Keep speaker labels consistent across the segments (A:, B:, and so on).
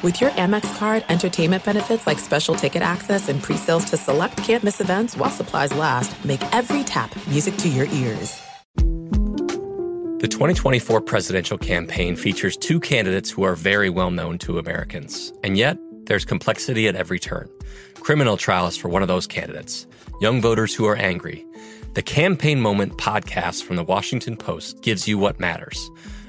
A: With your Amex card, entertainment benefits like special ticket access and pre-sales to select campus events while supplies last, make every tap music to your ears.
B: The 2024 presidential campaign features two candidates who are very well known to Americans. And yet, there's complexity at every turn. Criminal trials for one of those candidates, young voters who are angry. The Campaign Moment podcast from the Washington Post gives you what matters.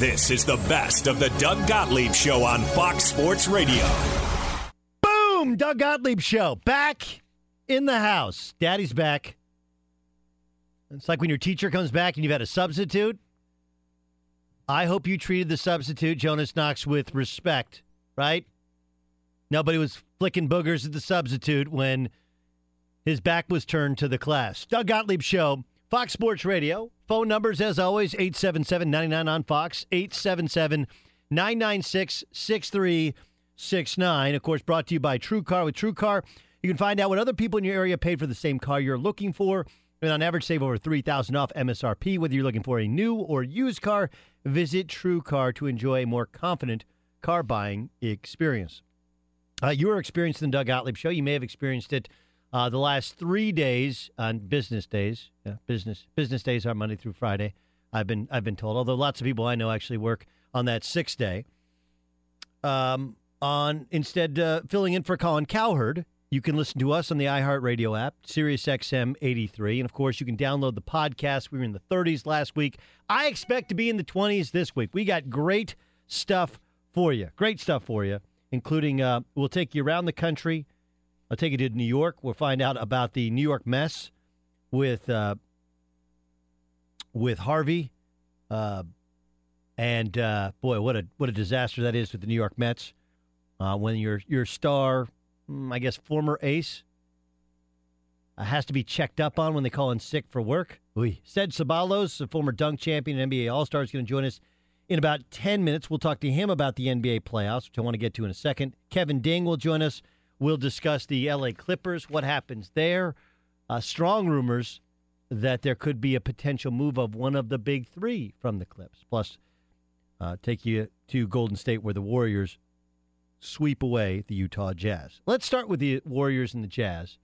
C: This is the best of the Doug Gottlieb Show on Fox Sports Radio.
D: Boom! Doug Gottlieb Show back in the house. Daddy's back. It's like when your teacher comes back and you've had a substitute. I hope you treated the substitute, Jonas Knox, with respect, right? Nobody was flicking boogers at the substitute when his back was turned to the class. Doug Gottlieb Show, Fox Sports Radio. Phone numbers, as always, 877 99 on Fox, 877 996 6369. Of course, brought to you by True Car. With True Car, you can find out what other people in your area paid for the same car you're looking for. And on average, save over 3000 off MSRP. Whether you're looking for a new or used car, visit True Car to enjoy a more confident car buying experience. Uh, you are experiencing the Doug Gottlieb Show. You may have experienced it uh, the last three days on business days, yeah, business business days are Monday through Friday. I've been I've been told. Although lots of people I know actually work on that sixth day. Um, on instead uh, filling in for Colin Cowherd, you can listen to us on the iHeartRadio app, Sirius XM 83, and of course you can download the podcast. We were in the 30s last week. I expect to be in the 20s this week. We got great stuff for you. Great stuff for you, including uh, we'll take you around the country I'll take you to New York. We'll find out about the New York mess with uh, with Harvey, uh, and uh, boy, what a what a disaster that is with the New York Mets. Uh, when your your star, mm, I guess former ace, uh, has to be checked up on when they call in sick for work. Oui. Ced Ceballos, the former dunk champion and NBA All Star, is going to join us in about ten minutes. We'll talk to him about the NBA playoffs, which I want to get to in a second. Kevin Ding will join us. We'll discuss the LA Clippers, what happens there. Uh, strong rumors that there could be a potential move of one of the big three from the Clips. Plus, uh, take you to Golden State where the Warriors sweep away the Utah Jazz. Let's start with the Warriors and the Jazz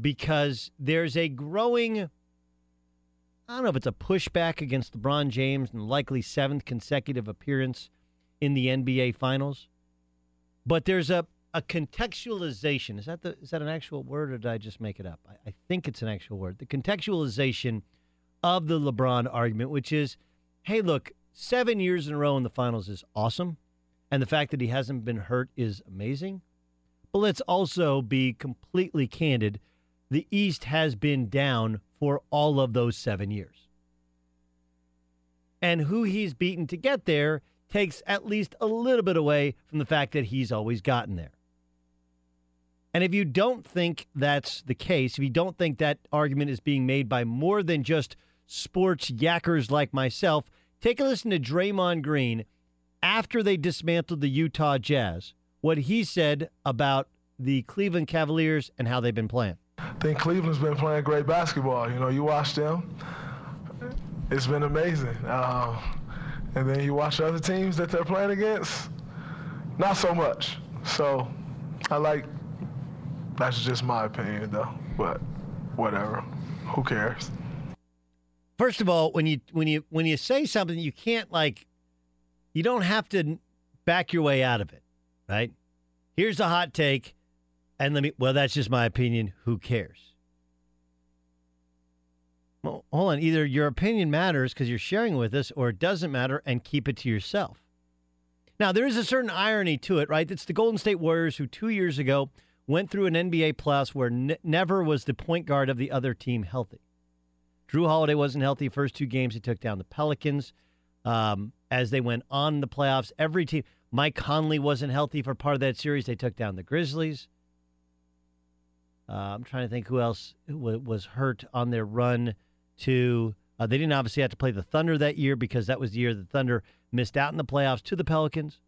D: because there's a growing, I don't know if it's a pushback against LeBron James and likely seventh consecutive appearance in the NBA Finals, but there's a a contextualization. Is that the is that an actual word or did I just make it up? I, I think it's an actual word. The contextualization of the LeBron argument, which is, hey, look, seven years in a row in the finals is awesome, and the fact that he hasn't been hurt is amazing. But let's also be completely candid. The East has been down for all of those seven years. And who he's beaten to get there takes at least a little bit away from the fact that he's always gotten there. And if you don't think that's the case, if you don't think that argument is being made by more than just sports yackers like myself, take a listen to Draymond Green after they dismantled the Utah Jazz, what he said about the Cleveland Cavaliers and how they've been playing.
E: I think Cleveland's been playing great basketball. You know, you watch them, it's been amazing. Uh, and then you watch other teams that they're playing against, not so much. So I like, that's just my opinion though, but whatever. Who cares?
D: First of all, when you when you when you say something, you can't like, you don't have to back your way out of it, right? Here's a hot take, and let me. Well, that's just my opinion. Who cares? Well, hold on. Either your opinion matters because you're sharing with us, or it doesn't matter, and keep it to yourself. Now, there is a certain irony to it, right? It's the Golden State Warriors who two years ago went through an NBA playoffs where ne- never was the point guard of the other team healthy. Jrue Holiday wasn't healthy first two games. He took down the Pelicans. Um, as they went on the playoffs, every team. Mike Conley wasn't healthy for part of that series. They took down the Grizzlies. Uh, I'm trying to think who else was hurt on their run to. Uh, they didn't obviously have to play the Thunder that year because that was the year the Thunder missed out in the playoffs to the Pelicans.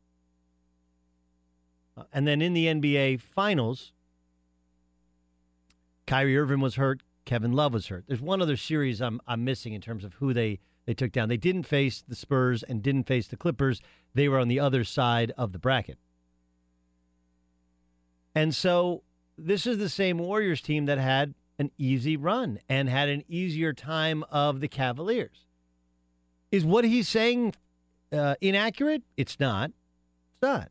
D: Uh, and then in the NBA Finals, Kyrie Irving was hurt. Kevin Love was hurt. There's one other series I'm I'm missing in terms of who they they took down. They didn't face the Spurs and didn't face the Clippers. They were on the other side of the bracket. And so this is the same Warriors team that had an easy run and had an easier time of the Cavaliers. Is what he's saying uh, inaccurate? It's not. It's not.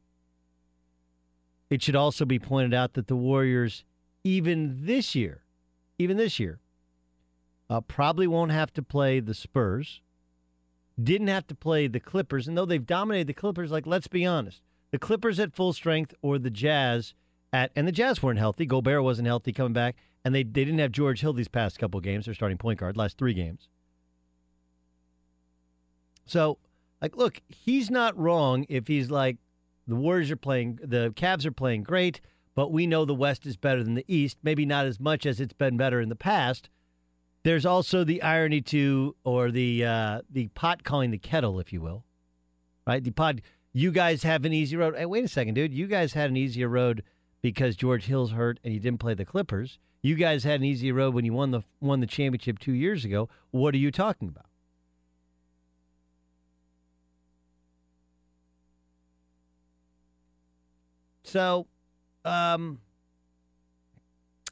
D: It should also be pointed out that the Warriors, even this year, even this year, uh, probably won't have to play the Spurs. Didn't have to play the Clippers. And though they've dominated the Clippers, like, let's be honest, the Clippers at full strength or the Jazz at, and the Jazz weren't healthy. Gobert wasn't healthy coming back. And they, they didn't have George Hill these past couple games, their starting point guard, last three games. So, like, look, he's not wrong if he's like, the Warriors are playing, the Cavs are playing great, but we know the West is better than the East. Maybe not as much as it's been better in the past. There's also the irony to, or the uh, the pot calling the kettle, if you will, right? The pod. You guys have an easy road. Hey, wait a second, dude. You guys had an easier road because George Hill's hurt and you didn't play the Clippers. You guys had an easy road when you won the won the championship two years ago. What are you talking about? So, um,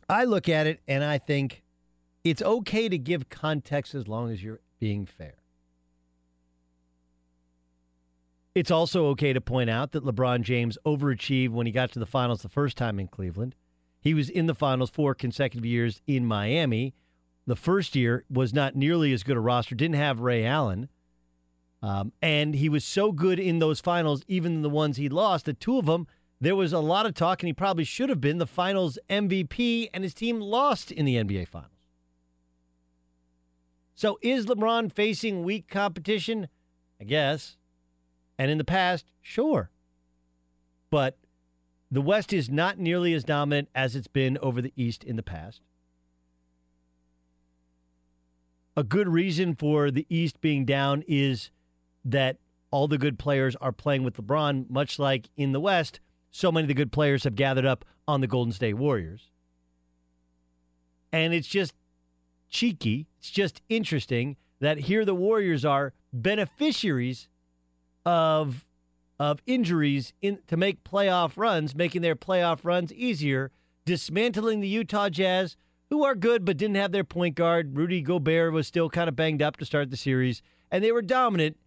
D: I look at it and I think it's okay to give context as long as you're being fair. It's also okay to point out that LeBron James overachieved when he got to the finals the first time in Cleveland. He was in the finals four consecutive years in Miami. The first year was not nearly as good a roster, didn't have Ray Allen. Um, and he was so good in those finals, even the ones he lost, that two of them there was a lot of talk, and he probably should have been the finals MVP, and his team lost in the NBA Finals. So is LeBron facing weak competition? I guess. And in the past, sure. But the West is not nearly as dominant as it's been over the East in the past. A good reason for the East being down is that all the good players are playing with LeBron, much like in the West so many of the good players have gathered up on the Golden State Warriors. And it's just cheeky. It's just interesting that here the Warriors are beneficiaries of of injuries in to make playoff runs, making their playoff runs easier, dismantling the Utah Jazz, who are good but didn't have their point guard. Rudy Gobert was still kind of banged up to start the series, and they were dominant.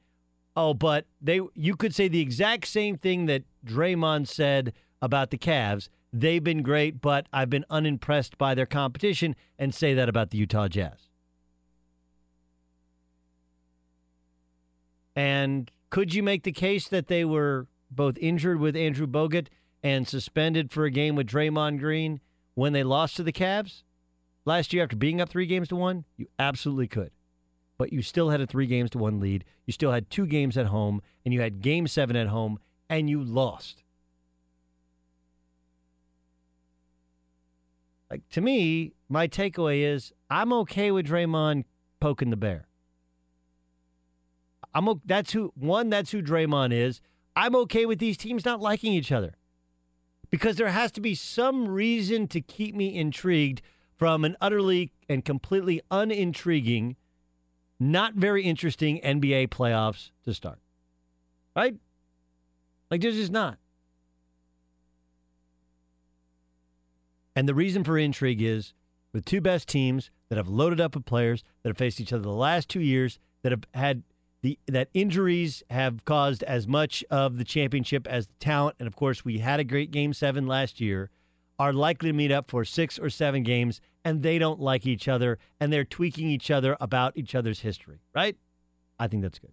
D: Oh, but they you could say the exact same thing that Draymond said about the Cavs. They've been great, but I've been unimpressed by their competition, and say that about the Utah Jazz. And could you make the case that they were both injured with Andrew Bogut and suspended for a game with Draymond Green when they lost to the Cavs last year after being up three games to one? You absolutely could. But you still had a three games to one lead. You still had two games at home, and you had game seven at home, and you lost. Like to me, my takeaway is I'm okay with Draymond poking the bear. I'm that's who one that's who Draymond is. I'm okay with these teams not liking each other. Because there has to be some reason to keep me intrigued from an utterly and completely unintriguing, not very interesting NBA playoffs to start. Right? Like this is not. And the reason for intrigue is the two best teams that have loaded up with players that have faced each other the last two years that have had the that injuries have caused as much of the championship as the talent, and of course we had a great game seven last year, are likely to meet up for six or seven games, and they don't like each other, and they're tweaking each other about each other's history. Right? I think that's good.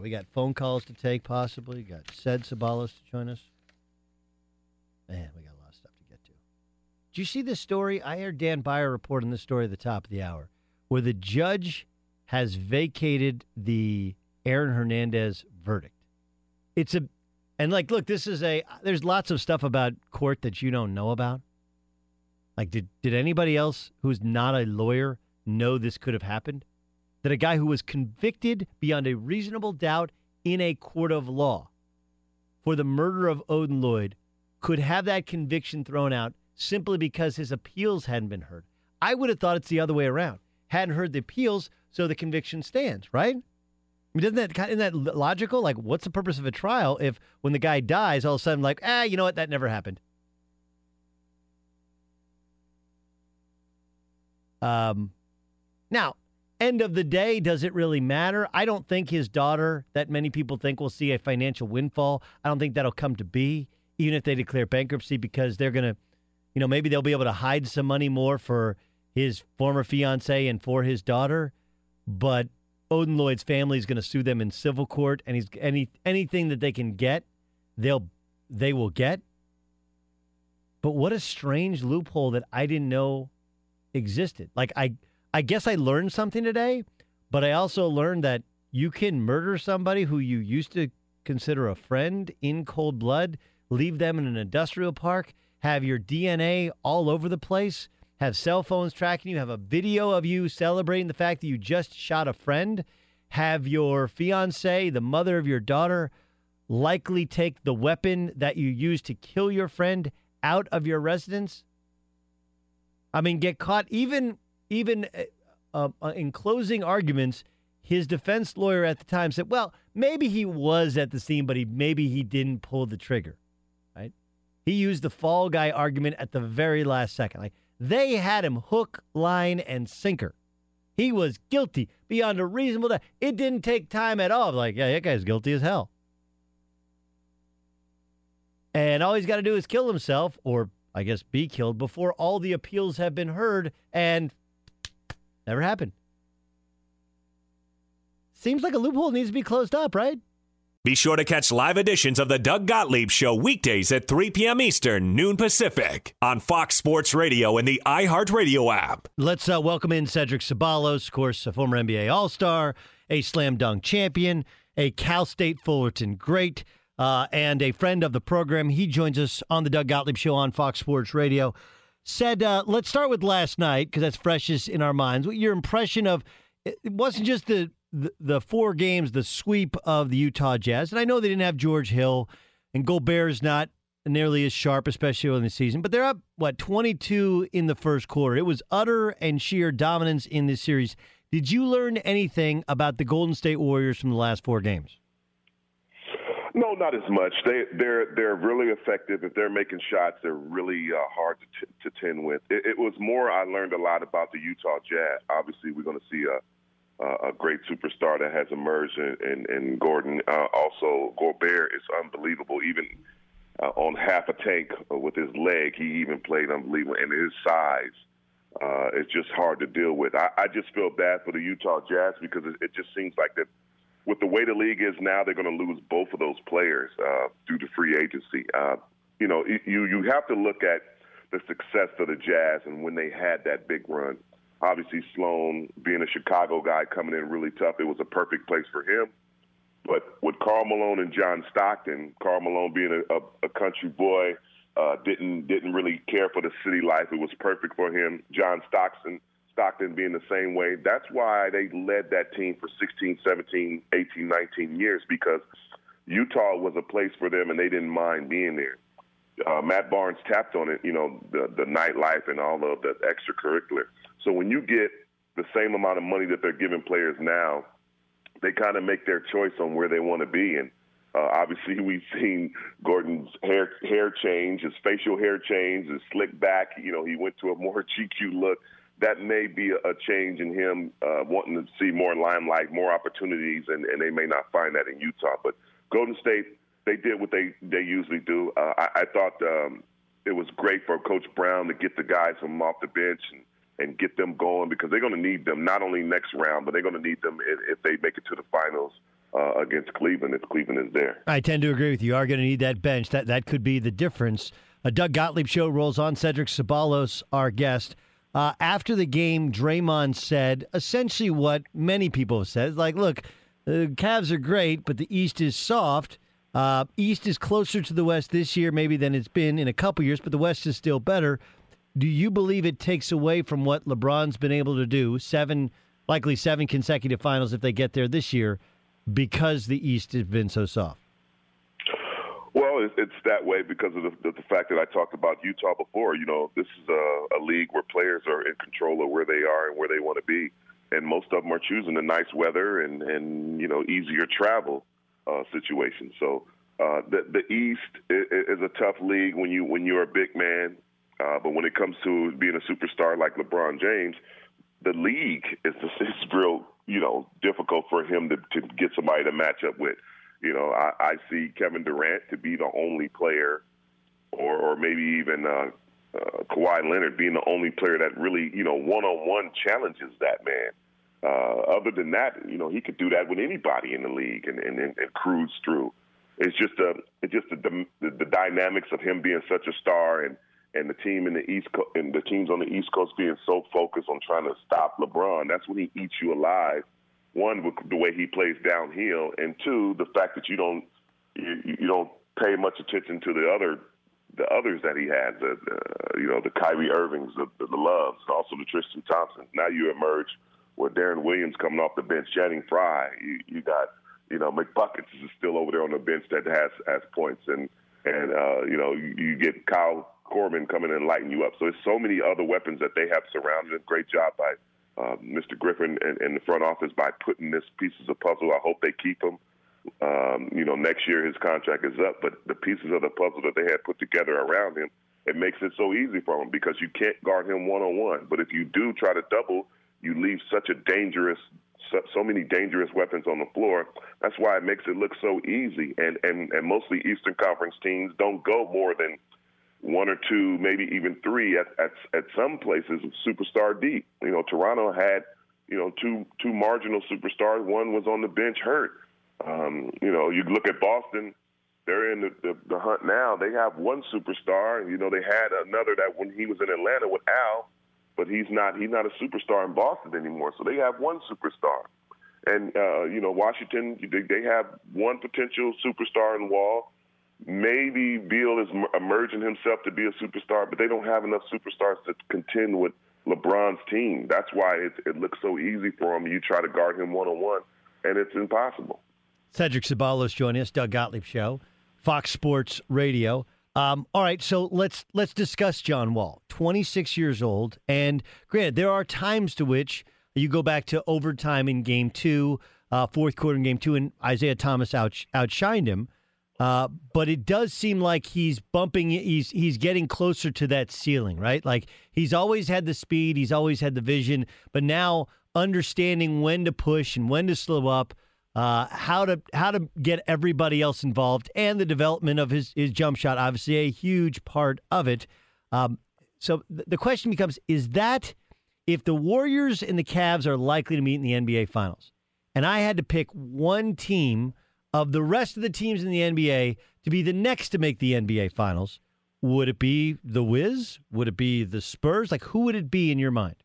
D: We got phone calls to take, possibly. We got Ced Ceballos to join us. Man, we got a lot of stuff to get to. do you see this story? I heard Dan Beyer report on this story at the top of the hour, where the judge has vacated the Aaron Hernandez verdict. It's a, and like, look, this is a. There's lots of stuff about court that you don't know about. Like, did did anybody else who's not a lawyer know this could have happened? That a guy who was convicted beyond a reasonable doubt in a court of law for the murder of Odin Lloyd could have that conviction thrown out simply because his appeals hadn't been heard. I would have thought it's the other way around. Hadn't heard the appeals, so the conviction stands, right? I mean, doesn't that isn't that logical? Like, what's the purpose of a trial if when the guy dies, all of a sudden, like, ah, you know what, that never happened. Um, now, end of the day, does it really matter? I don't think his daughter, that many people think, will see a financial windfall. I don't think that'll come to be, even if they declare bankruptcy, because they're to you know, maybe they'll be able to hide some money more for his former fiance and for his daughter, but Odin Lloyd's family is going to sue them in civil court, and he's any anything that they can get, they'll they will get. But what a strange loophole that I didn't know existed. Like I I guess I learned something today, but I also learned that you can murder somebody who you used to consider a friend in cold blood, leave them in an industrial park, have your DNA all over the place, have cell phones tracking you, have a video of you celebrating the fact that you just shot a friend, have your fiance, the mother of your daughter, likely take the weapon that you used to kill your friend out of your residence. I mean, get caught even even uh, uh, in closing arguments. His defense lawyer at the time said, "Well, maybe he was at the scene, but he maybe he didn't pull the trigger." Right? He used the fall guy argument at the very last second. Like they had him hook, line, and sinker. He was guilty beyond a reasonable doubt. It didn't take time at all. Like, yeah, that guy's guilty as hell. And all he's got to do is kill himself, or I guess be killed, before all the appeals have been heard, and never happened. Seems like a loophole needs to be closed up, right?
C: Be sure to catch live editions of the Doug Gottlieb Show weekdays at 3 p.m. Eastern, noon Pacific, on Fox Sports Radio and the iHeartRadio app.
D: Let's uh, welcome in Cedric Ceballos, of course, a former NBA All Star, a slam dunk champion, a Cal State Fullerton great, uh, and a friend of the program. He joins us on the Doug Gottlieb Show on Fox Sports Radio. Ced, uh, let's start with last night because that's freshest in our minds. Your impression of it wasn't just the the, the four games, the sweep of the Utah Jazz, and I know they didn't have George Hill, and Gobert is not nearly as sharp, especially in the season, but they're up, what, 22 in the first quarter. It was utter and sheer dominance in this series. Did you learn anything about the Golden State Warriors from the last four games?
F: No, not as much. They they're they're really effective. If they're making shots, they're really uh, hard to t- to tend with. It, it was more. I learned a lot about the Utah Jazz. Obviously, we're going to see a uh, a great superstar that has emerged in, in Gordon. Uh, also, Gobert is unbelievable. Even uh, on half a tank with his leg, he even played unbelievable. And his size uh, is just hard to deal with. I, I just feel bad for the Utah Jazz because it, it just seems like that with the way the league is now, they're going to lose both of those players uh, due to free agency. Uh, you know, you you have to look at the success of the Jazz and when they had that big run. Obviously, Sloan being a Chicago guy coming in really tough, it was a perfect place for him. But with Karl Malone and John Stockton, Karl Malone being a, a, a country boy, uh, didn't didn't really care for the city life. It was perfect for him. John Stockton Stockton being the same way. That's why they led that team for 16, 17, 18, 19 years because Utah was a place for them and they didn't mind being there. Uh, Matt Barnes tapped on it, you know, the the nightlife and all of the extracurricular. So when you get the same amount of money that they're giving players now, they kind of make their choice on where they want to be. And uh, obviously, we've seen Gordon's hair hair change, his facial hair change, his slick back. You know, he went to a more GQ look. That may be a, change in him uh, wanting to see more limelight, more opportunities, and, and they may not find that in Utah. But Golden State, they did what they they usually do. Uh, I, I thought um, it was great for Coach Brown to get the guys from off the bench and and get them going because they're going to need them not only next round, but they're going to need them if, if they make it to the finals uh, against Cleveland if Cleveland is there.
D: I tend to agree with you. You are going to need that bench. That that could be the difference. A Doug Gottlieb show rolls on. Cedric Ceballos, our guest. Uh, after the game, Draymond said essentially what many people have said. Like, look, the Cavs are great, but the East is soft. Uh, East is closer to the West this year, maybe than it's been in a couple years, but the West is still better. Do you believe it takes away from what LeBron's been able to do? Seven, likely seven consecutive finals if they get there this year, because the East has been so soft.
F: Well, it's that way because of the, the fact that I talked about Utah before. You know, this is a, a league where players are in control of where they are and where they want to be, and most of them are choosing the nice weather and and you know easier travel uh, situation. So uh, the the East is, a tough league when you when you're a big man uh, but when it comes to being a superstar like LeBron James, the league is just, it's real, you know, difficult for him to, to get somebody to match up with. You know, I, I see Kevin Durant to be the only player, or, or maybe even uh, uh, Kawhi Leonard being the only player that really, you know, one on one challenges that man. Uh, other than that, you know, he could do that with anybody in the league and, and, and, and cruise through. It's just a, it's just the, the, the dynamics of him being such a star and and the team in the East Co- and the teams on the East Coast being so focused on trying to stop LeBron, that's when he eats you alive. One, with the way he plays downhill, and two, the fact that you don't you, you don't pay much attention to the other the others that he has, the, the you know the Kyrie Irvings, the, the, the Loves, also the Tristan Thompson. Now you emerge with Deron Williams coming off the bench, Channing Frye. You, you got you know McBuckets is still over there on the bench that has has points, and and uh, you know you, you get Kyle Korver coming and lighting you up. So there's so many other weapons that they have surrounded. Great job by uh, Mr. Griffin and, and the front office by putting this pieces of puzzle. I hope they keep him. Um, you know, next year his contract is up, but the pieces of the puzzle that they had put together around him, it makes it so easy for him because you can't guard him one on one. But if you do try to double, you leave such a dangerous so, so, many dangerous weapons on the floor. That's why it makes it look so easy. And and and mostly Eastern Conference teams don't go more than one or two, maybe even three at at, at some places superstar deep. You know, Toronto had you know two two marginal superstars. One was on the bench hurt. Um, you know, you look at Boston. They're in the, the, the hunt now. They have one superstar. You know, they had another that when he was in Atlanta with Al, but he's not he's not a superstar in Boston anymore. So they have one superstar. And uh, you know, Washington they, have one potential superstar in Wall maybe Beal is emerging himself to be a superstar, but they don't have enough superstars to contend with LeBron's team. That's why it, it looks so easy for him. You try to guard him one on one, and it's impossible.
D: Cedric Ceballos joining us, Doug Gottlieb Show, Fox Sports Radio. Um, all right, so let's let's discuss John Wall, 26 years old, and granted, there are times to which you go back to overtime in Game Two, uh, fourth quarter in Game Two, and Isaiah Thomas out, outshined him. Uh, but it does seem like he's bumping. He's he's getting closer to that ceiling, right? Like he's always had the speed, he's always had the vision, but now understanding when to push and when to slow up, uh, how to how to get everybody else involved, and the development of his his jump shot, obviously a huge part of it. Um, so th- the question becomes: Is that if the Warriors and the Cavs are likely to meet in the NBA Finals, and I had to pick one team of the rest of the teams in the NBA to be the next to make the NBA Finals, would it be the Wiz? Would it be the Spurs? Like, who would it be in your mind?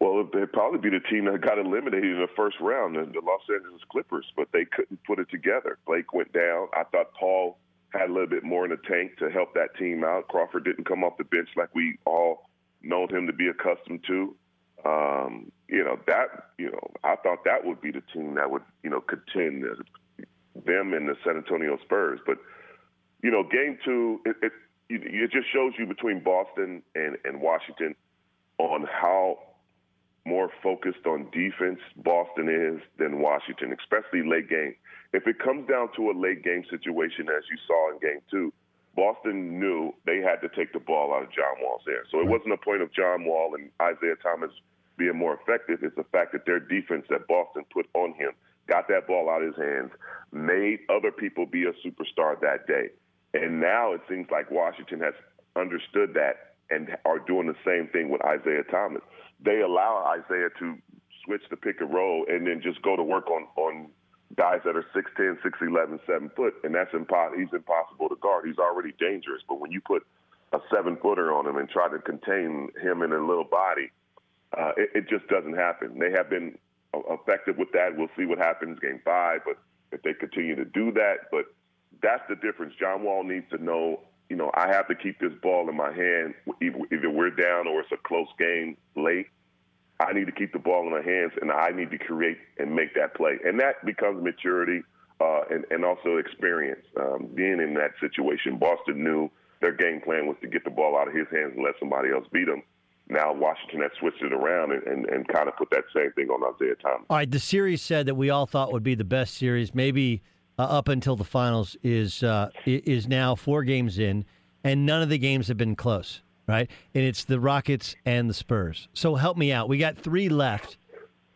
F: Well, it'd probably be the team that got eliminated in the first round, the Los Angeles Clippers, but they couldn't put it together. Blake went down. I thought Paul had a little bit more in the tank to help that team out. Crawford didn't come off the bench like we all known him to be accustomed to. Um, you know that. You know, I thought that would be the team that would you know contend them and the San Antonio Spurs. But you know, game two, it, it, it just shows you between Boston and, and Washington on how focused on defense Boston is than Washington, especially late game. If it comes down to a late game situation, as you saw in game two, Boston knew they had to take the ball out of John Wall's hands. So it wasn't a point of John Wall and Isaiah Thomas being more effective. It's the fact that their defense that Boston put on him got that ball out of his hands, made other people be a superstar that day. And now it seems like Washington has understood that and are doing the same thing with Isaiah Thomas. They allow Isaiah to switch the pick and roll and then just go to work on on guys that are 6'10", 6'11", 7 foot, and that's impo- he's impossible to guard. He's already dangerous. But when you put a seven footer on him and try to contain him in a little body, uh, it, it just doesn't happen. They have been effective with that. We'll see what happens game five, but if they continue to do that, but that's the difference. John Wall needs to know, you know, I have to keep this ball in my hand, either we're down or it's a close game late. I need to keep the ball in my hands, and I need to create and make that play. And that becomes maturity uh, and, and also experience. Um, being in that situation, Boston knew their game plan was to get the ball out of his hands and let somebody else beat him. Now Washington has switched it around and, and, and kind of put that same thing on Isaiah Thomas.
D: All right, the series said that we all thought would be the best series, maybe – uh, up until the finals is uh, is now four games in, and none of the games have been close, right? And it's the Rockets and the Spurs. So help me out. We got three left.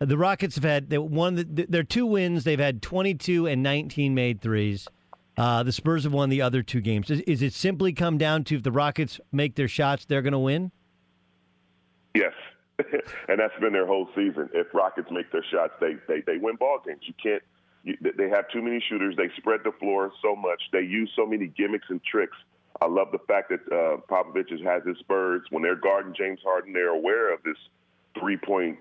D: The Rockets have had the, their two wins. They've had 22 and 19 made threes. Uh, the Spurs have won the other two games. Is, is, it simply come down to if the Rockets make their shots, they're going to win?
F: Yes, and that's been their whole season. If Rockets make their shots, they they, they win ball games. You can't they have too many shooters. They spread the floor so much. They use so many gimmicks and tricks. I love the fact that uh, Popovich has his Spurs when they're guarding James Harden. They're aware of this three-point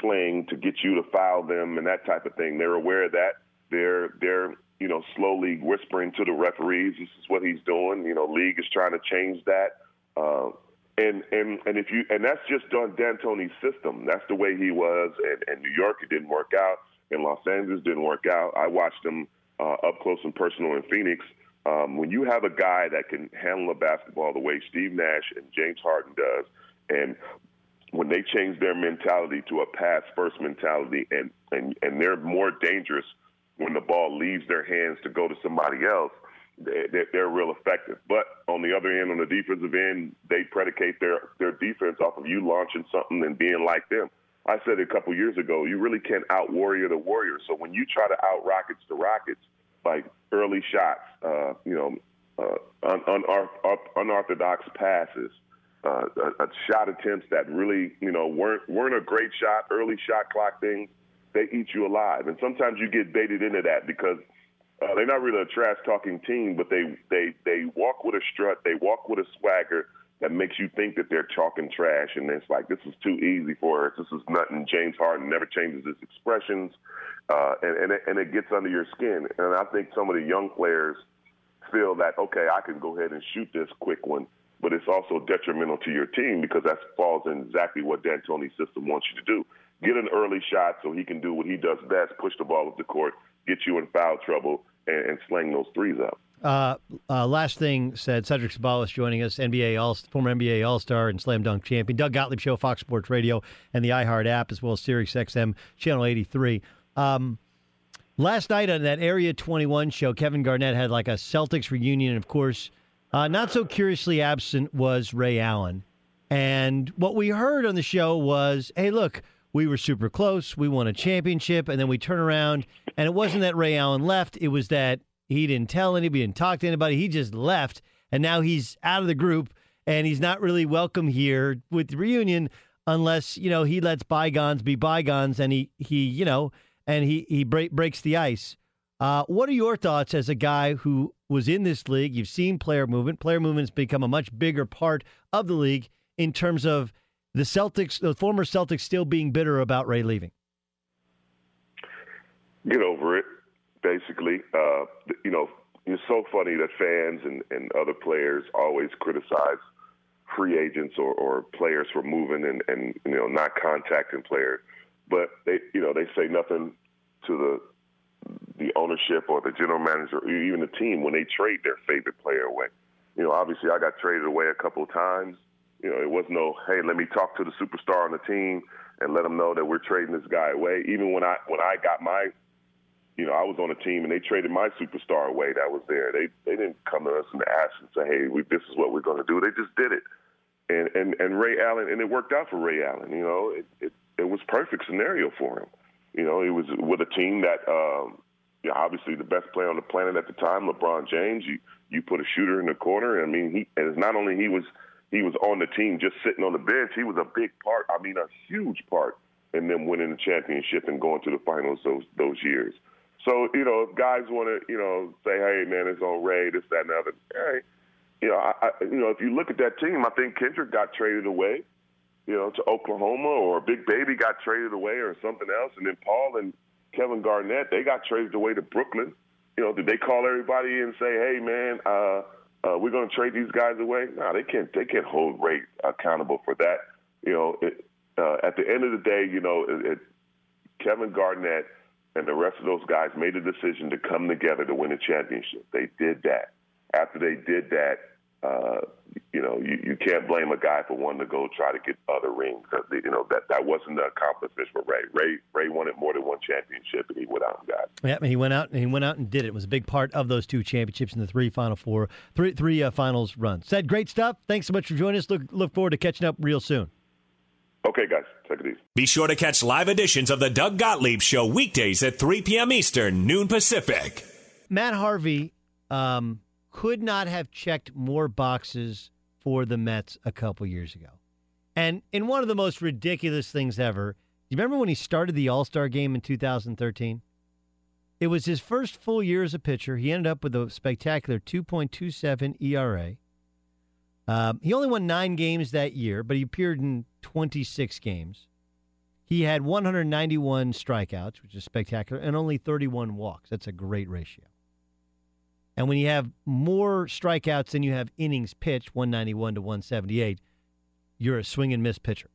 F: sling to get you to foul them and that type of thing. They're aware of that. They're they're you know slowly whispering to the referees, "This is what he's doing." You know, league is trying to change that. Uh, and and and if you and that's just Don D'Antoni's system. That's the way he was. And, and New York, it didn't work out in Los Angeles didn't work out. I watched him uh, up close and personal in Phoenix. Um, when you have a guy that can handle a basketball the way Steve Nash and James Harden does, and when they change their mentality to a pass first mentality, and, and and they're more dangerous when the ball leaves their hands to go to somebody else, they're, they're real effective. But on the other end, on the defensive end, they predicate their their defense off of you launching something and being like them. I said a couple years ago, you really can't out warrior the warrior. So when you try to out rockets the rockets, like early shots, uh, you know, uh, un- un- unorthodox passes, uh, uh, shot attempts that really, you know, weren't weren't a great shot, early shot clock things, they eat you alive. And sometimes you get baited into that because uh, they're not really a trash talking team, but they they they walk with a strut, they walk with a swagger that makes you think that they're talking trash, and it's like this is too easy for us. This is nothing. James Harden never changes his expressions, uh, and and it, and it gets under your skin. And I think some of the young players feel that okay, I can go ahead and shoot this quick one, but it's also detrimental to your team because that falls in exactly what D'Antoni's system wants you to do. Get an early shot so he can do what he does best: push the ball up the court, get you in foul trouble, and, and sling those threes out.
D: Uh, uh, last thing said Cedric Ceballos joining us, NBA All former NBA All Star and Slam Dunk champion. Doug Gottlieb Show, Fox Sports Radio, and the iHeart app, as well as Sirius XM Channel 83. Um, last night on that Area 21 show, Kevin Garnett had like a Celtics reunion. Of course, uh, not so curiously absent was Ray Allen. And what we heard on the show was, hey, look, we were super close. We won a championship. And then we turn around, and it wasn't that Ray Allen left. It was that he didn't tell anybody, didn't talk to anybody. He just left. And now he's out of the group, and he's not really welcome here with the reunion unless, you know, he lets bygones be bygones and he, he you know, and he, he break, breaks the ice. Uh, what are your thoughts as a guy who was in this league? You've seen player movement. Player movement's become a much bigger part of the league in terms of the Celtics, the former Celtics, still being bitter about Ray leaving.
F: Get over it. Basically, uh, you know, it's so funny that fans and, and other players always criticize free agents or, or players for moving and, and you know not contacting players, but they you know they say nothing to the the ownership or the general manager or even the team when they trade their favorite player away. You know, obviously I got traded away a couple of times. You know, it was no, hey, let me talk to the superstar on the team and let them know that we're trading this guy away. Even when I when I got my, you know, I was on a team and they traded my superstar away that was there. They they didn't come to us and ask and say, hey, we, this is what we're going to do. They just did it. And and and Ray Allen and it worked out for Ray Allen. You know, it it, it was perfect scenario for him. You know, he was with a team that, um, you know, obviously the best player on the planet at the time, LeBron James. You you put a shooter in the corner. I mean, he and it's not only he was he was on the team just sitting on the bench. He was a big part. I mean, a huge part in them winning the championship and going to the finals those those years. So you know, if guys want to you know say, hey man, it's on Ray, this that and the other. Hey, you know, I, I, you know, if you look at that team, I think Kendrick got traded away you know, to Oklahoma or Big Baby got traded away or something else. And then Paul and Kevin Garnett, they got traded away to Brooklyn. You know, did they call everybody and say, hey, man, uh, uh, we're going to trade these guys away? No, they can't. They can't hold Ray accountable for that. You know, it, uh, at the end of the day, you know, it, it, Kevin Garnett and the rest of those guys made a decision to come together to win a championship. They did that. After they did that, uh, you know, you, you can't blame a guy for wanting to go try to get other rings. You know that that wasn't the accomplishment for Ray. Ray Ray wanted more than one championship, and he went out and got.
D: It. Yeah, he went out and he went out and did it. It was a big part of those two championships and the three Final Four, three three uh, finals runs. Ced great stuff. Thanks so much for joining us. Look look forward to catching up real soon.
F: Okay, guys, take it easy.
C: Be sure to catch live editions of the Doug Gottlieb Show weekdays at 3 p.m. Eastern, noon Pacific.
D: Matt Harvey. Um, could not have checked more boxes for the Mets a couple years ago. And in one of the most ridiculous things ever, you remember when he started the All Star game in 2013? It was his first full year as a pitcher. He ended up with a spectacular 2.27 ERA. Um, he only won nine games that year, but he appeared in 26 games. He had 191 strikeouts, which is spectacular, and only 31 walks. That's a great ratio. And when you have more strikeouts than you have innings pitched, 191 to 178, you're a swing and miss pitcher.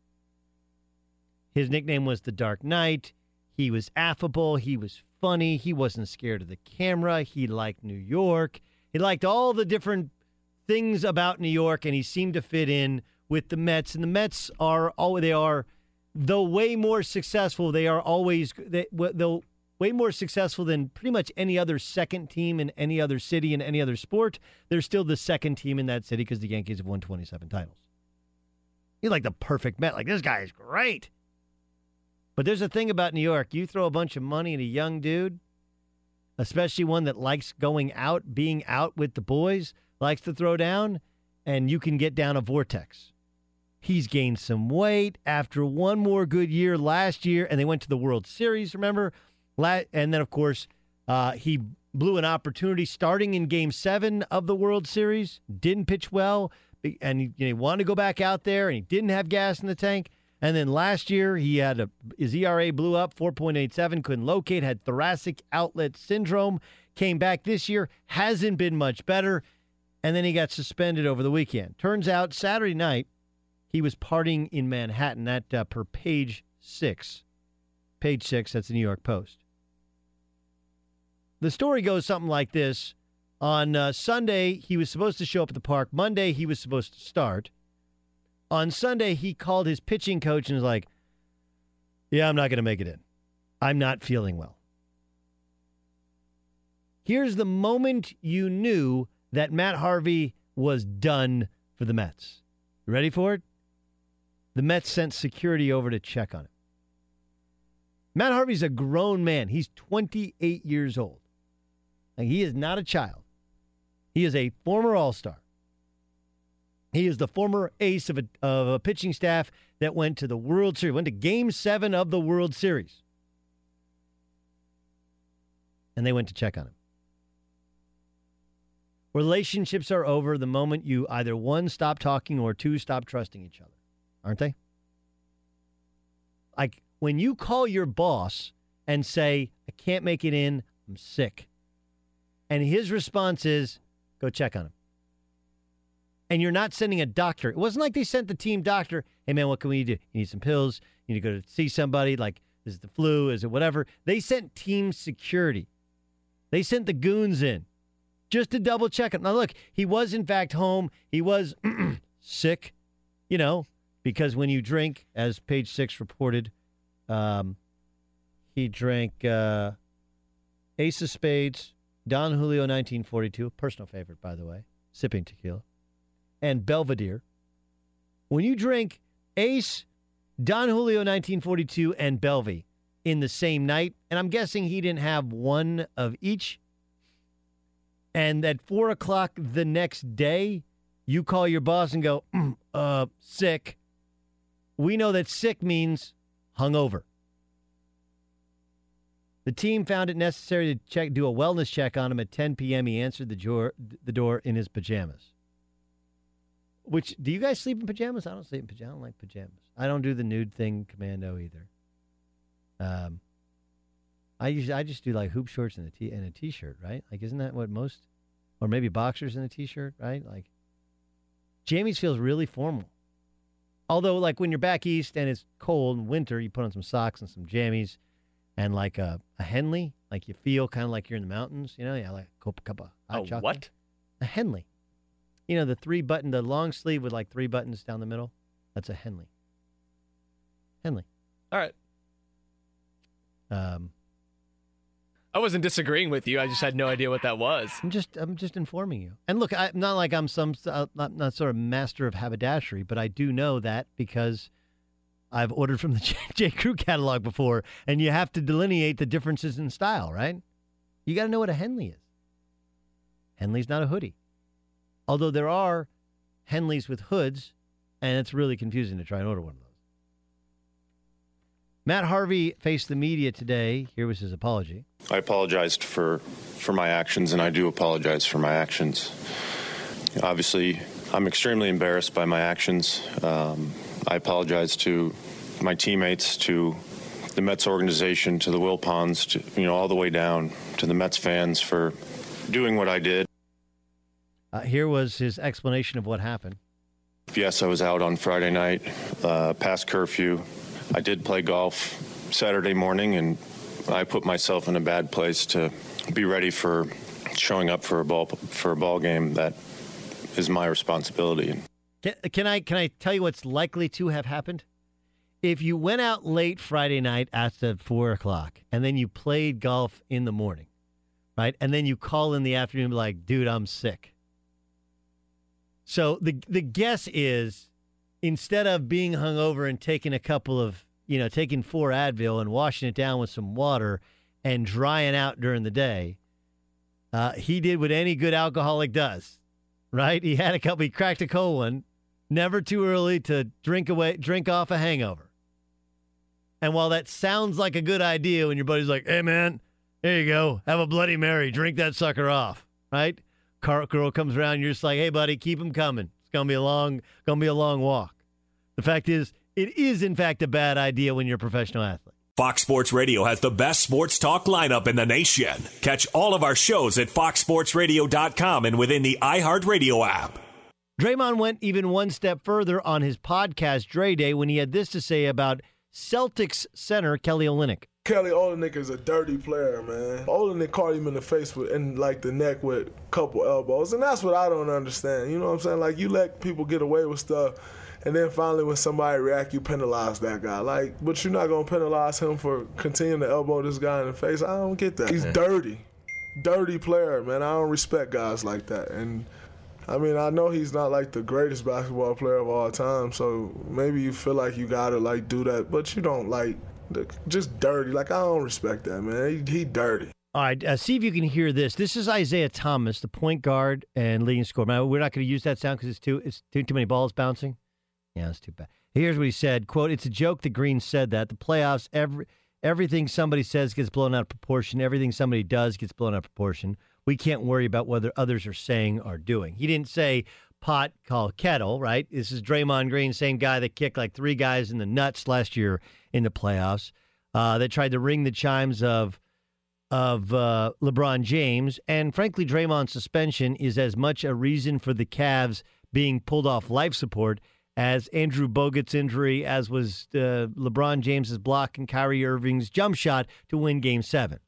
D: His nickname was the Dark Knight. He was affable. He was funny. He wasn't scared of the camera. He liked New York. He liked all the different things about New York, and he seemed to fit in with the Mets. And the Mets are all they are, though way more successful. They are always they, they'll way more successful than pretty much any other second team in any other city in any other sport. They're still the second team in that city because the Yankees have won 27 titles. He's like the perfect Met. Like, this guy is great. But there's a thing about New York. You throw a bunch of money at a young dude, especially one that likes going out, being out with the boys, likes to throw down, and you can get down a vortex. He's gained some weight after one more good year last year, and they went to the World Series, remember? And then, of course, uh, he blew an opportunity starting in Game Seven of the World Series. Didn't pitch well, and he, he wanted to go back out there, and he didn't have gas in the tank. And then last year, he had a his ERA blew up 4.87, couldn't locate, had thoracic outlet syndrome. Came back this year, hasn't been much better, and then he got suspended over the weekend. Turns out Saturday night, he was partying in Manhattan. That uh, per page six, page six. That's the New York Post. The story goes something like this. On uh, Sunday, he was supposed to show up at the park. Monday, he was supposed to start. On Sunday, he called his pitching coach and was like, Yeah, I'm not going to make it in. I'm not feeling well. Here's the moment you knew that Matt Harvey was done for the Mets. You ready for it? the Mets sent security over to check on him. Matt Harvey's a grown man. He's 28 years old. Like, he is not a child. He is a former All Star. He is the former ace of a, of a pitching staff that went to the World Series, went to Game Seven of the World Series, and they went to check on him. Relationships are over the moment you either one stop talking or two stop trusting each other, aren't they? Like when you call your boss and say, "I can't make it in, I'm sick," and his response is, "Go check on him." And you're not sending a doctor. It wasn't like they sent the team doctor, hey man, what can we do? You need some pills, you need to go to see somebody, like is it the flu, is it whatever? They sent team security. They sent the goons in just to double check him. Now look, he was in fact home. He was sick, you know, because when you drink, as page six reported, um, he drank uh, Ace of Spades, Don Julio 1942, personal favorite, by the way, sipping tequila and Belvedere. When you drink Ace, Don Julio 1942, and Belvy in the same night, and I'm guessing he didn't have one of each, and at four o'clock the next day, you call your boss and go, mm, uh, sick. We know that sick means hungover. The team found it necessary to check, do a wellness check on him at 10 p.m. He answered the door, the door in his pajamas. Which do you guys sleep in pajamas? I don't sleep in pajamas. I don't like pajamas. I don't do the nude thing, commando either. Um, I usually I just do like hoop shorts and a t and a t-shirt, right? Like, isn't that what most, or maybe boxers and a t-shirt, right? Like, jammies feels really formal. Although, like when you're back east and it's cold and winter, you put on some socks and some jammies, and like a, a Henley, like you feel kind of like you're in the mountains. You know, yeah, like a cup, of hot
B: Oh,
D: chocolate.
B: what?
D: A Henley. You know, the three button, the long sleeve with like three buttons down the middle. That's a Henley. Henley.
G: All right.
D: Um,
G: I wasn't disagreeing with you. I just had no idea what that was.
D: I'm just, I'm just informing you. And look, I'm not like I'm some, uh, not, not sort of master of haberdashery, but I do know that because I've ordered from the J. J. Crew catalog before, and you have to delineate the differences in style, right? You got to know what a Henley is. Henley's not a hoodie. Although there are Henleys with hoods, and it's really confusing to try and order one of those. Matt Harvey faced the media today. Here was his apology.
H: I apologized for for my actions, and I do apologize for my actions. Obviously, I'm extremely embarrassed by my actions. Um, I apologize to my teammates, to the Mets organization, to the Wilpons, to you know all the way down to the Mets fans for doing what I did.
D: Uh, here was his explanation of what happened.
H: Yes, I was out on Friday night, uh, past curfew. I did play golf Saturday morning, and I put myself in a bad place to be ready for showing up for a ball for a ball game that is my responsibility.
D: Can, can I can I tell you what's likely to have happened? If you went out late Friday night after four o'clock, and then you played golf in the morning, right, and then you call in the afternoon, and be like, "Dude, I'm sick." So the the guess is, instead of being hungover and taking a couple of you know taking four Advil and washing it down with some water and drying out during the day, uh, he did what any good alcoholic does, right? He had a couple. He cracked a cold one. Never too early to drink away, drink off a hangover. And while that sounds like a good idea, when your buddy's like, "Hey man, there you go, have a Bloody Mary, drink that sucker off," right? Car girl comes around, you're just like, "Hey buddy, keep them coming. It's gonna be a long, gonna be a long walk." The fact is, it is in fact a bad idea when you're a professional athlete.
C: Fox Sports Radio has the best sports talk lineup in the nation. Catch all of our shows at foxsportsradio.com and within the iHeartRadio app.
D: Draymond went even one step further on his podcast Dray Day when he had this to say about Celtics center Kelly Olynyk.
E: Kelly Olynyk is a dirty player, man. Olynyk caught him in the face with and like the neck with a couple elbows, and that's what I don't understand. You know what I'm saying? Like you let people get away with stuff, and then finally when somebody react, you penalize that guy. Like, but you're not gonna penalize him for continuing to elbow this guy in the face. I don't get that. He's dirty, dirty player, man. I don't respect guys like that, and I mean, I know he's not like the greatest basketball player of all time, so maybe you feel like you gotta like do that, but you don't like just dirty. Like I don't respect that man. He, he dirty.
D: All right, uh, see if you can hear this. This is Isaiah Thomas, the point guard and leading scorer. Now, we're not going to use that sound because it's too it's too too many balls bouncing. Yeah, it's too bad. Here's what he said: "Quote: It's a joke that Green said that the playoffs every everything somebody says gets blown out of proportion. Everything somebody does gets blown out of proportion. We can't worry about whether others are saying or doing." He didn't say pot call kettle, right? This is Draymond Green, same guy that kicked like three guys in the nuts last year in the playoffs. Uh, that tried to ring the chimes of of uh, LeBron James, and frankly, Draymond's suspension is as much a reason for the Cavs being pulled off life support as Andrew Bogut's injury, as was uh, LeBron James's block and Kyrie Irving's jump shot to win Game Seven.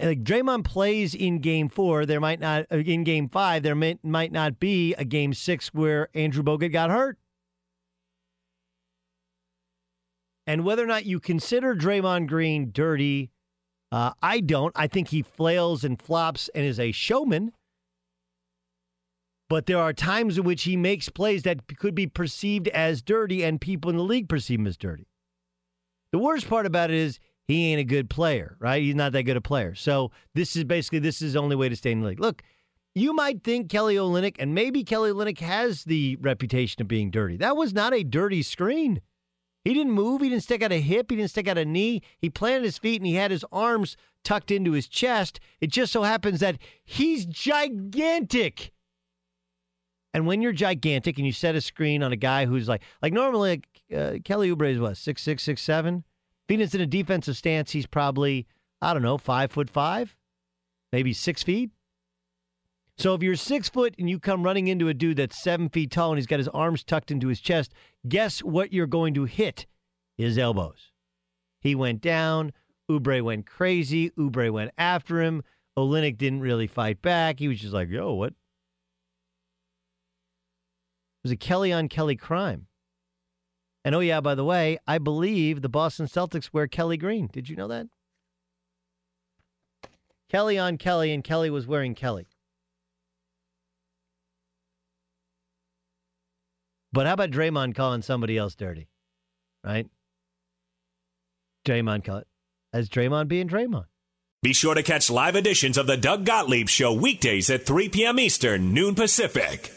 D: Like Draymond plays in Game Four, there might not uh, in Game Five. There may, might not be a Game Six where Andrew Bogut got hurt. And whether or not you consider Draymond Green dirty, uh, I don't. I think he flails and flops and is a showman. But there are times in which he makes plays that could be perceived as dirty, and people in the league perceive him as dirty. The worst part about it is he ain't a good player, right? He's not that good a player. So this is basically this is the only way to stay in the league. Look, you might think Kelly Olynyk, and maybe Kelly Olynyk has the reputation of being dirty. That was not a dirty screen. He didn't move. He didn't stick out a hip. He didn't stick out a knee. He planted his feet and he had his arms tucked into his chest. It just so happens that he's gigantic. And when you're gigantic and you set a screen on a guy who's like, like normally, uh, Kelly Oubre is what, six six six seven. Phoenix in a defensive stance, he's probably, I don't know, five foot five, maybe six feet. So if you're six foot and you come running into a dude that's seven feet tall and he's got his arms tucked into his chest, guess what you're going to hit? His elbows. He went down. Oubre went crazy. Oubre went after him. Olynyk didn't really fight back. He was just like, yo, what? It was a Kelly on Kelly crime. And oh, yeah, by the way, I believe the Boston Celtics wear Kelly green. Did you know that? Kelly on Kelly, and Kelly was wearing Kelly. But how about Draymond calling somebody else dirty? Right? Draymond call as Draymond being Draymond.
C: Be sure to catch live editions of the Doug Gottlieb Show weekdays at 3 p.m. Eastern, noon Pacific.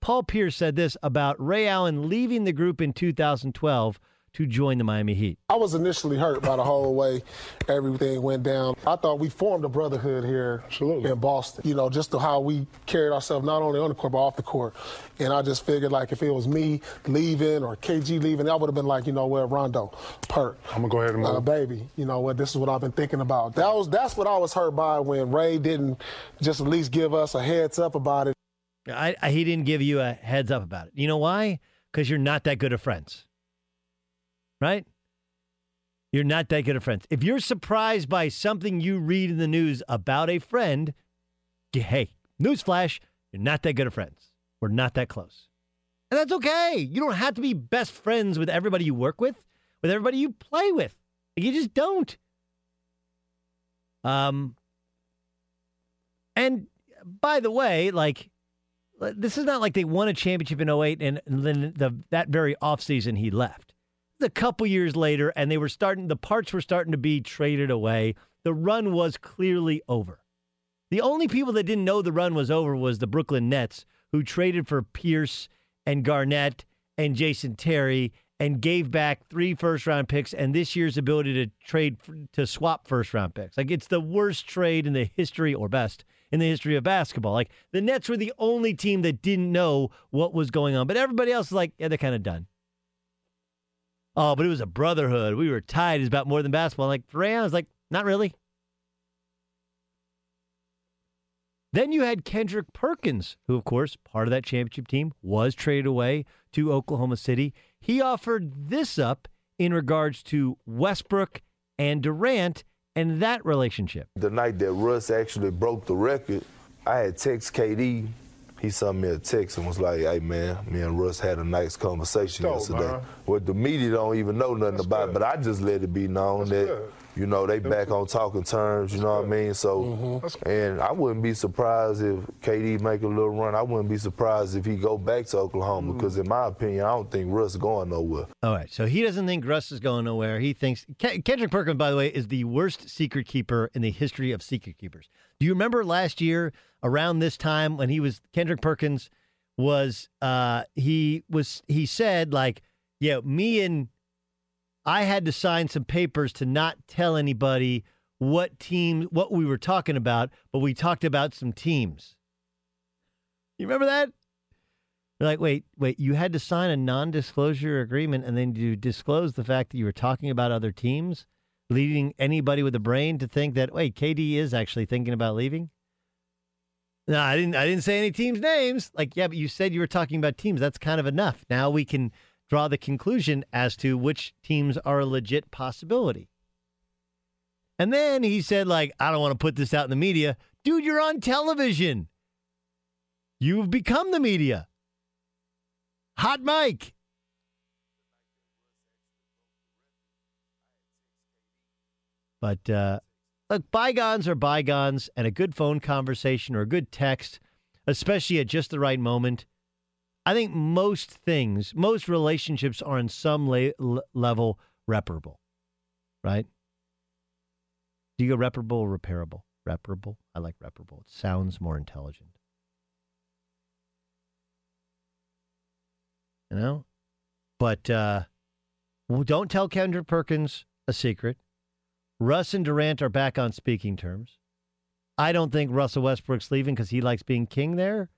D: Paul Pierce said this about Ray Allen leaving the group in 2012 to join the Miami Heat.
I: I was initially hurt by the whole way everything went down. I thought we formed a brotherhood here Absolutely. in Boston, you know, just to how we carried ourselves not only on the court but off the court. And I just figured like if it was me leaving or KG leaving, I would have been like, you know what, Rondo, Perk.
J: I'm gonna go ahead and move. Uh,
I: baby, you know what, this is what I've been thinking about. That was that's what I was hurt by when Ray didn't just at least give us a heads up about it.
D: I, I, he didn't give you a heads up about it. You know why? Because you're not that good of friends right? You're not that good of friends. If you're surprised by something you read in the news about a friend, hey, newsflash, you're not that good of friends. We're not that close. And that's okay. You don't have to be best friends with everybody you work with, with everybody you play with. You just don't. Um, and by the way, like, this is not like they won a championship in 08 and then the, that very offseason he left a couple years later, and they were starting, the parts were starting to be traded away. The run was clearly over. The only people that didn't know the run was over was the Brooklyn Nets, who traded for Pierce and Garnett and Jason Terry and gave back three first round picks and this year's ability to trade to swap first round picks. Like it's the worst trade in the history or best in the history of basketball. Like the Nets were the only team that didn't know what was going on, but everybody else is like, yeah, they're kind of done. Oh, but it was a brotherhood. We were tied. It's about more than basketball. Like for Ray, I was like, not really. Then you had Kendrick Perkins, who, of course, part of that championship team, was traded away to Oklahoma City. He offered this up in regards to Westbrook and Durant and that relationship.
K: The night that Russ actually broke the record, I had text KD
J: he sent me a text and was like, "Hey man, me and Russ had a nice conversation
I: Dope,
J: yesterday."
I: man.
J: What the media don't even know nothing about, it, but I just let it be known that
I: good.
J: You know they back on talking terms. You know what I mean? So,
I: Mm-hmm.
J: and I wouldn't be surprised if KD make a little run. I wouldn't be surprised if he go back to Oklahoma because, in my opinion, I don't think Russ is going nowhere.
D: All right, so he doesn't think Russ is going nowhere. He thinks Ke- Kendrick Perkins, by the way, is the worst secret keeper in the history of secret keepers. Do you remember last year around this time when he was Kendrick Perkins was uh he was he said like, yeah, me and I had to sign some papers to not tell anybody what team what we were talking about, but we talked about some teams. You remember that? They're like, wait, wait, you had to sign a non disclosure agreement and then you disclose the fact that you were talking about other teams, leading anybody with a brain to think that, wait, KD is actually thinking about leaving? No, I didn't I didn't say any teams' names. Like, yeah, but you said you were talking about teams. That's kind of enough. Now we can draw the conclusion as to which teams are a legit possibility. And then he said, like, I don't want to put this out in the media. Dude, you're on television. You've become the media. Hot Mike. But uh, look, bygones are bygones, and a good phone conversation or a good text, especially at just the right moment. I think most things, most relationships are on some la- level reparable, right? Do you go reparable or repairable? Reparable. I like reparable. It sounds more intelligent. You know? But uh, well, don't tell Kendrick Perkins a secret. Russ and Durant are back on speaking terms. I don't think Russell Westbrook's leaving because he likes being king there.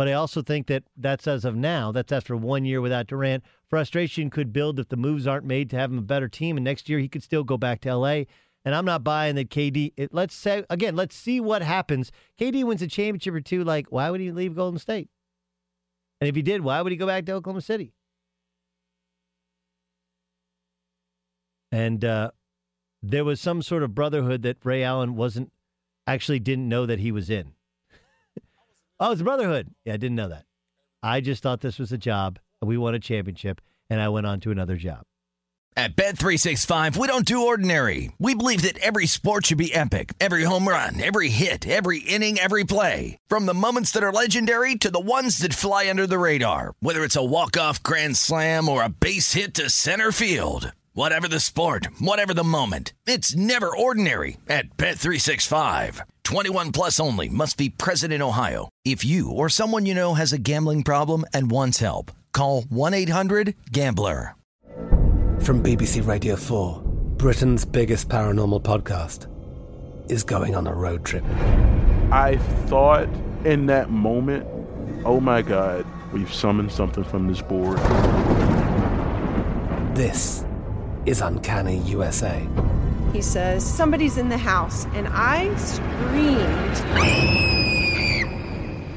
D: But I also think that that's as of now. That's after one year without Durant. Frustration could build if the moves aren't made to have him a better team. And next year he could still go back to LA. And I'm not buying that KD. It, let's say again. Let's see what happens. KD wins a championship or two. Like, why would he leave Golden State? And if he did, why would he go back to Oklahoma City? And uh, there was some sort of brotherhood that Ray Allen wasn't actually didn't know that he was in. Oh, it's brotherhood. Yeah, I didn't know that. I just thought this was a job. We won a championship, and I went on to another job.
K: At Bet365, we don't do ordinary. We believe that every sport should be epic. Every home run, every hit, every inning, every play. From the moments that are legendary to the ones that fly under the radar. Whether it's a walk-off grand slam or a base hit to center field. Whatever the sport, whatever the moment. It's never ordinary at Bet365. 21 plus only must be present in Ohio. If you or someone you know has a gambling problem and wants help, call 1-800-GAMBLER.
L: From BBC Radio 4, Britain's biggest paranormal podcast is going on a road trip.
M: I thought in that moment, oh my God, we've summoned something from this board.
L: This is Uncanny USA.
N: He says, Somebody's in the house, and I screamed.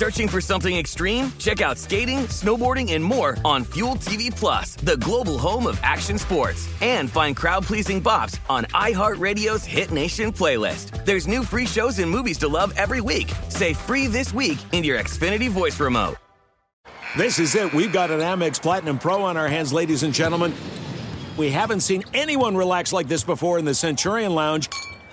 O: Searching for something extreme? Check out skating, snowboarding, and more on Fuel TV Plus, the global home of action sports. And find crowd-pleasing bops on iHeartRadio's Hit Nation playlist. There's new free shows and movies to love every week. Say free this week in your Xfinity voice remote.
P: This is it. We've got an Amex Platinum Pro on our hands, ladies and gentlemen. We haven't seen anyone relax like this before in the Centurion Lounge.